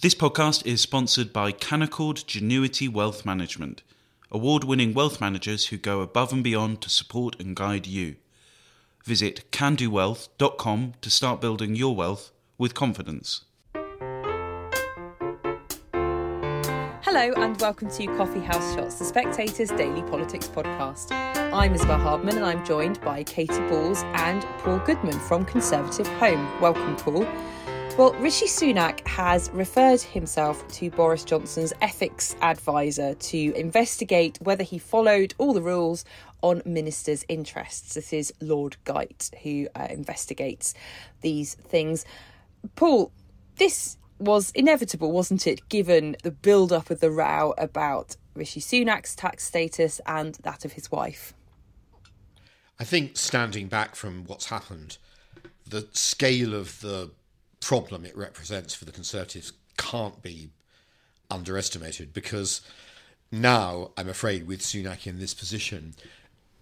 This podcast is sponsored by Canaccord Genuity Wealth Management, award winning wealth managers who go above and beyond to support and guide you. Visit canaccordwealth.com to start building your wealth with confidence. Hello and welcome to Coffee House Shots, the Spectator's daily politics podcast. I'm Isabel Hardman and I'm joined by Katy Balls and Paul Goodman from Conservative Home. Welcome, Paul. Well, Rishi Sunak has referred himself to Boris Johnson's ethics advisor to investigate whether he followed all the rules on ministers' interests. This is Lord Geidt who uh, investigates these things. Paul, this was inevitable, wasn't it, given the build up of the row about Rishi Sunak's tax status and that of his wife? I think standing back from what's happened, the scale of the problem it represents for the Conservatives can't be underestimated because now, I'm afraid, with Sunak in this position,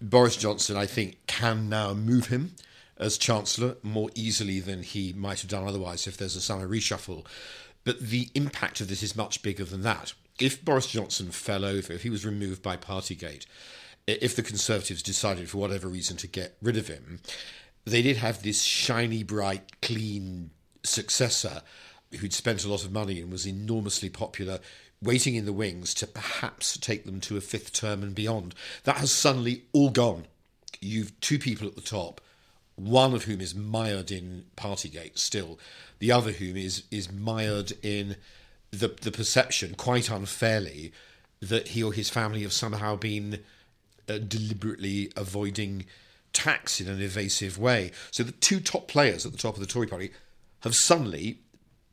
Boris Johnson, I think, can now move him as Chancellor more easily than he might have done otherwise if there's a summer reshuffle. But the impact of this is much bigger than that. If Boris Johnson fell over, if he was removed by Partygate, if the Conservatives decided for whatever reason to get rid of him, they did have this shiny, bright, clean successor who'd spent a lot of money and was enormously popular, waiting in the wings to perhaps take them to a fifth term and beyond. That has suddenly all gone. You've two people at the top, one of whom is mired in Partygate still, the other whom is is mired in the the perception, quite unfairly, that he or his family have somehow been uh, deliberately avoiding tax in an evasive way. So the two top players at the top of the Tory party have suddenly,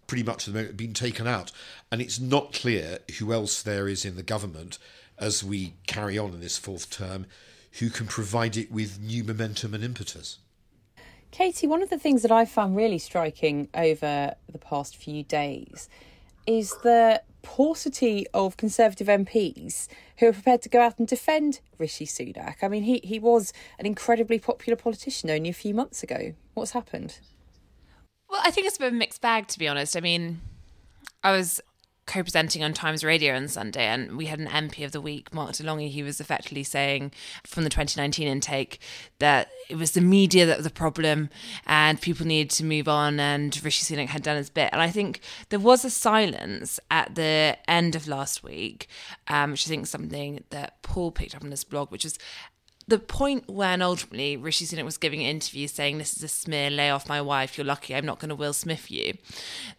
pretty much at the moment, been taken out. And it's not clear who else there is in the government as we carry on in this fourth term who can provide it with new momentum and impetus. Katy, one of the things that I found really striking over the past few days is the paucity of Conservative MPs who are prepared to go out and defend Rishi Sunak. I mean, he, he was an incredibly popular politician only a few months ago. What's happened? Well, I think it's a bit of a mixed bag, to be honest. I mean, I was co-presenting on Times Radio on Sunday, and we had an MP of the week, Marco Longhi. He was effectively saying from the 2019 intake that it was the media that was the problem, and people needed to move on, and Rishi Sunak had done his bit. And I think there was a silence at the end of last week, um, which I think is something that Paul picked up on his blog, which was the point when ultimately Rishi Sunak was giving an interview saying, This is a smear, lay off my wife, you're lucky I'm not going to Will Smith you.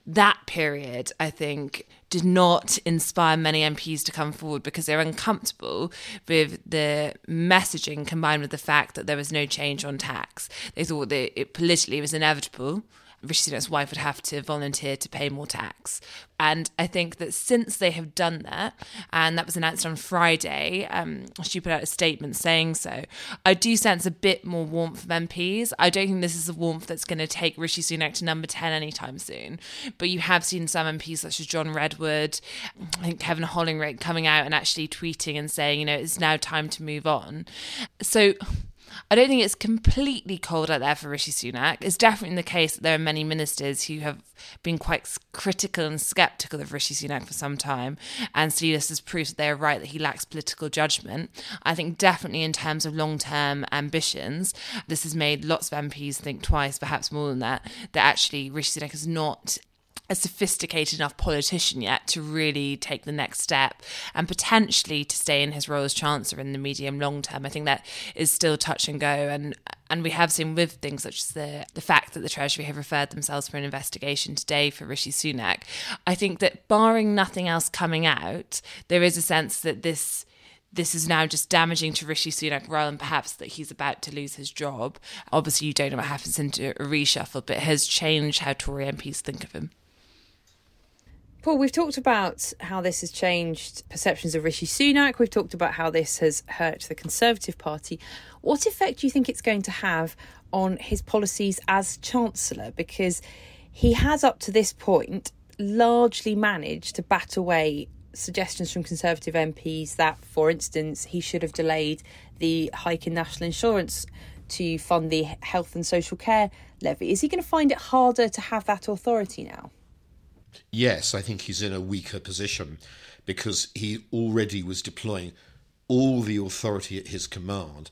That period, I think, did not inspire many MPs to come forward because they're uncomfortable with the messaging combined with the fact that there was no change on tax. They thought that it politically was inevitable Rishi Sunak's wife would have to volunteer to pay more tax. And I think that since they have done that, and that was announced on Friday, um, she put out a statement saying so. I do sense a bit more warmth from MPs. I don't think this is a warmth that's going to take Rishi Sunak to number 10 anytime soon. But you have seen some MPs, such as John Redwood, I think Kevin Hollinrake, coming out and actually tweeting and saying, you know, it's now time to move on. So I don't think it's completely cold out there for Rishi Sunak. It's definitely the case that there are many ministers who have been quite critical and sceptical of Rishi Sunak for some time and see this as proof that they're right that he lacks political judgment. I think definitely in terms of long term ambitions, this has made lots of MPs think twice, perhaps more than that, that actually Rishi Sunak is not a sophisticated enough politician yet to really take the next step and potentially to stay in his role as chancellor in the medium long term. I think that is still touch and go and and we have seen with things such as the the fact that the Treasury have referred themselves for an investigation today for Rishi Sunak. I think that barring nothing else coming out, there is a sense that this this is now just damaging to Rishi Sunak rather than perhaps that he's about to lose his job. Obviously, you don't know what happens into a reshuffle, but it has changed how Tory MPs think of him. Paul, we've talked about how this has changed perceptions of Rishi Sunak. We've talked about how this has hurt the Conservative Party. What effect do you think it's going to have on his policies as Chancellor? Because he has, up to this point, largely managed to bat away suggestions from Conservative MPs that, for instance, he should have delayed the hike in national insurance to fund the health and social care levy. Is he going to find it harder to have that authority now? Yes, I think he's in a weaker position because he already was deploying all the authority at his command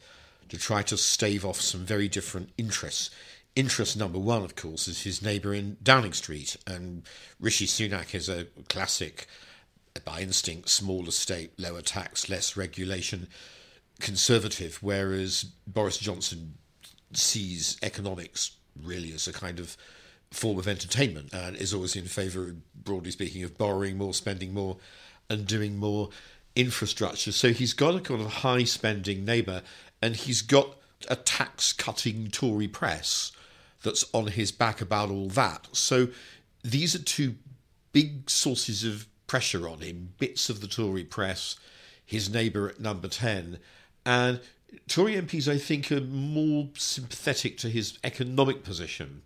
to try to stave off some very different interests. Interest number one, of course, is his neighbour in Downing Street, and Rishi Sunak is a classic, by instinct, smaller state, lower tax, less regulation conservative, whereas Boris Johnson sees economics really as a kind of form of entertainment and is always in favour, broadly speaking, of borrowing more, spending more, and doing more infrastructure. So he's got a kind of high spending neighbour and he's got a tax cutting Tory press that's on his back about all that. So these are two big sources of pressure on him bits of the Tory press, his neighbour at number 10. And Tory MPs, I think, are more sympathetic to his economic position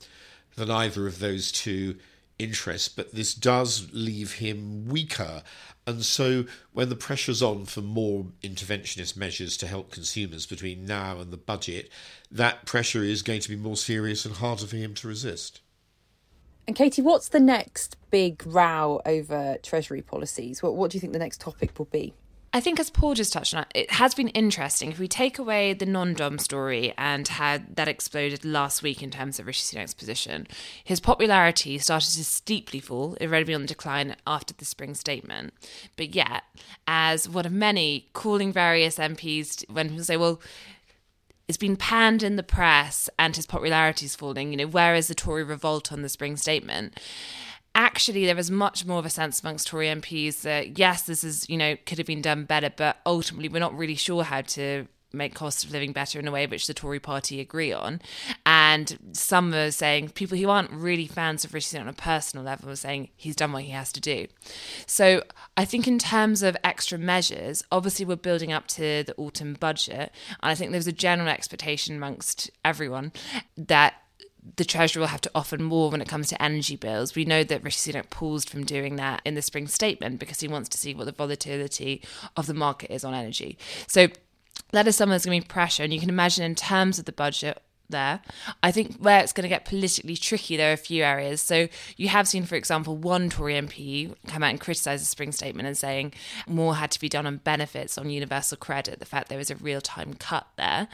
than either of those two interests, but this does leave him weaker. And so, when the pressure's on for more interventionist measures to help consumers between now and the budget, that pressure is going to be more serious and harder for him to resist. And Katy, what's the next big row over Treasury policies? What, what do you think the next topic will be? I think, as Paul just touched on, it has been interesting. If we take away the non dom story and how that exploded last week in terms of Rishi Sunak's position, his popularity started to steeply fall, It already on the decline after the spring statement. But yet, as one of many calling various MPs when people say, well, it's been panned in the press and his popularity is falling, you know, where is the Tory revolt on the spring statement? Actually there was much more of a sense amongst Tory MPs that yes, this is you know could have been done better, but ultimately we're not really sure how to make cost of living better in a way which the Tory party agree on. And some are saying people who aren't really fans of Rishi on a personal level are saying he's done what he has to do. So I think in terms of extra measures, obviously we're building up to the autumn budget, and I think there's a general expectation amongst everyone that the Treasury will have to offer more when it comes to energy bills. We know that Rishi Sunak paused from doing that in the spring statement because he wants to see what the volatility of the market is on energy. So that is something that's going to be pressure. And you can imagine, in terms of the budget, there. I think where it's going to get politically tricky, there are a few areas. So you have seen, for example, one Tory MP come out and criticise the spring statement and saying more had to be done on benefits on universal credit, the fact there was a real time cut there.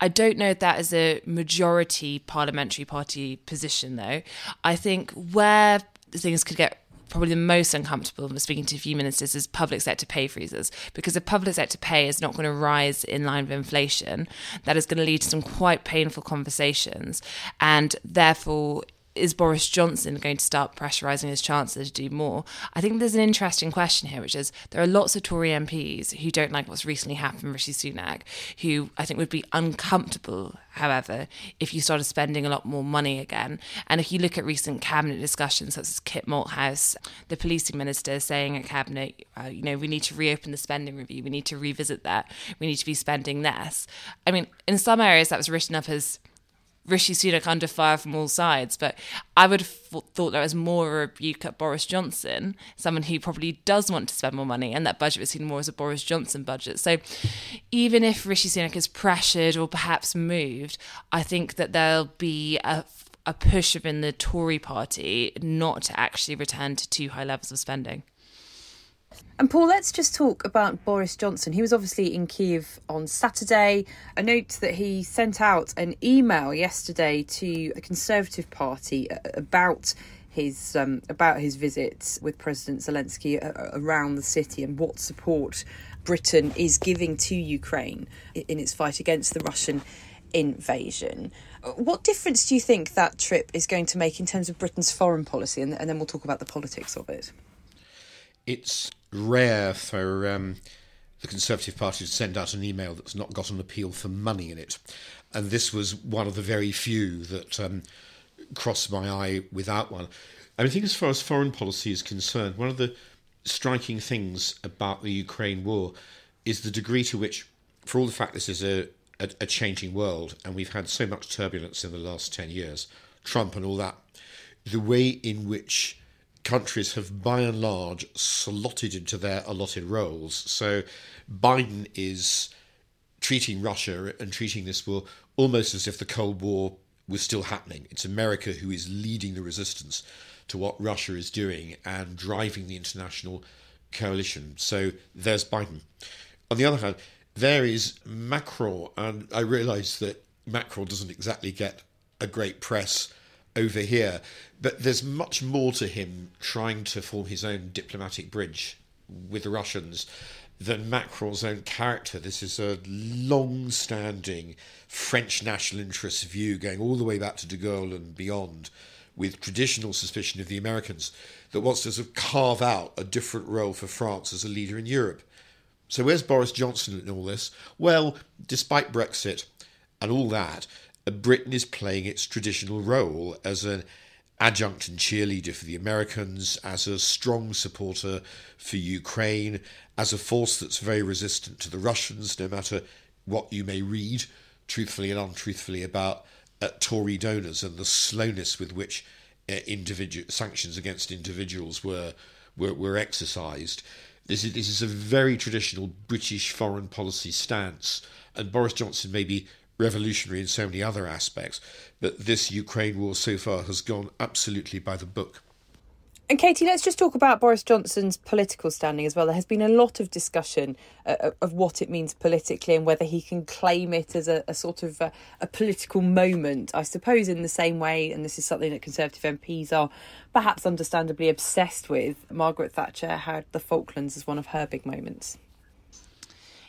I don't know if that is a majority parliamentary party position, though. I think where things could get probably the most uncomfortable when speaking to a few ministers is public sector pay freezes because if public sector pay is not going to rise in line with inflation, that is going to lead to some quite painful conversations, and therefore is Boris Johnson going to start pressurising his chancellor to do more? I think there's an interesting question here, which is there are lots of Tory MPs who don't like what's recently happened with Rishi Sunak, who I think would be uncomfortable, however, if you started spending a lot more money again. And if you look at recent cabinet discussions, such as Kit Malthouse, the policing minister, saying at cabinet, uh, you know, we need to reopen the spending review, we need to revisit that, we need to be spending less. I mean, in some areas that was written up as Rishi Sunak under fire from all sides. But I would have thought there was more of a rebuke at Boris Johnson, someone who probably does want to spend more money, and that budget was seen more as a Boris Johnson budget. So even if Rishi Sunak is pressured or perhaps moved, I think that there'll be a a push within the Tory party not to actually return to too high levels of spending. And Paul, let's just talk about Boris Johnson. He was obviously in Kiev on Saturday. I note that he sent out an email yesterday to the Conservative Party uh, about his um, about his visit with President Zelensky uh, around the city and what support Britain is giving to Ukraine in its fight against the Russian invasion. What difference do you think that trip is going to make in terms of Britain's foreign policy? And, and then we'll talk about the politics of it. It's rare for um, the Conservative Party to send out an email that's not got an appeal for money in it. And this was one of the very few that um, crossed my eye without one. I, think, as far as foreign policy is concerned, one of the striking things about the Ukraine war is the degree to which, for all the fact this is a, a, a changing world and we've had so much turbulence in the last 10 years, Trump and all that, the way in which countries have by and large slotted into their allotted roles. So Biden is treating Russia and treating this war almost as if the Cold War was still happening. It's America who is leading the resistance to what Russia is doing and driving the international coalition. So there's Biden. On the other hand, there is Macron, and I realise that Macron doesn't exactly get a great press over here, but there's much more to him trying to form his own diplomatic bridge with the Russians than Macron's own character. This is a long standing French national interest view going all the way back to de Gaulle and beyond, with traditional suspicion of the Americans that wants to sort of carve out a different role for France as a leader in Europe. So, where's Boris Johnson in all this? Well, despite Brexit and all that, Britain is playing its traditional role as an adjunct and cheerleader for the Americans, as a strong supporter for Ukraine, as a force that's very resistant to the Russians, no matter what you may read, truthfully and untruthfully, about uh, Tory donors and the slowness with which uh, sanctions against individuals were were, were exercised. This is, this is a very traditional British foreign policy stance, and Boris Johnson may be revolutionary in so many other aspects, but this Ukraine war so far has gone absolutely by the book. And Katy, let's just talk about Boris Johnson's political standing as well. There has been a lot of discussion uh, of what it means politically and whether he can claim it as a, a sort of a, a, political moment. I suppose, in the same way, and this is something that Conservative MPs are perhaps understandably obsessed with. Margaret Thatcher had the Falklands as one of her big moments.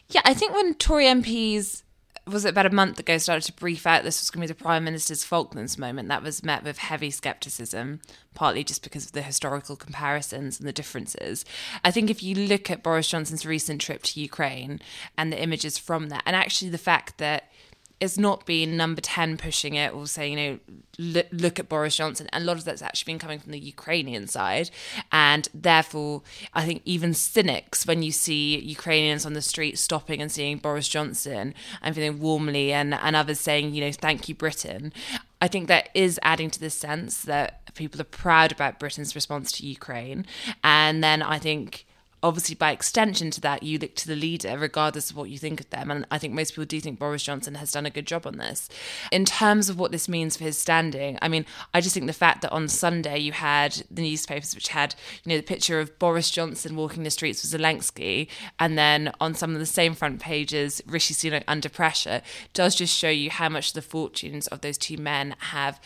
Yeah, I think when Tory MPs was it about a month ago started to brief out this was going to be the prime minister's Falklands moment. That was met with heavy skepticism, partly just because of the historical comparisons and the differences. I think if you look at Boris Johnson's recent trip to Ukraine and the images from that, and actually the fact that it's not been number 10 pushing it or saying, you know, look, at Boris Johnson. And a lot of that's actually been coming from the Ukrainian side. And therefore, I think even cynics, when you see Ukrainians on the street stopping and seeing Boris Johnson and feeling warmly, and, and others saying, you know, thank you, Britain, I think that is adding to the sense that people are proud about Britain's response to Ukraine. And then I think obviously by extension to that you look to the leader regardless of what you think of them. And i think most people do think boris johnson has done a good job on this. In terms of what this means for his standing i mean i just think the fact that on sunday you had the newspapers which had you know the picture of boris johnson walking the streets with zelensky and then on some of the same front pages rishi sunak under pressure does just show you how much the fortunes of those two men have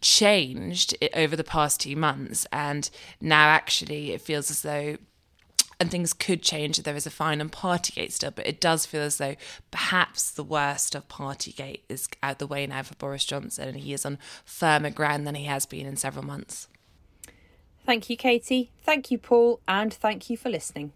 changed over the past two months. And now actually it feels as though and things could change if there is a fine on Partygate still, but it does feel as though perhaps the worst of Partygate is out the way now for Boris Johnson and he is on firmer ground than he has been in several months. Thank you, Katy. Thank you, Paul. And thank you for listening.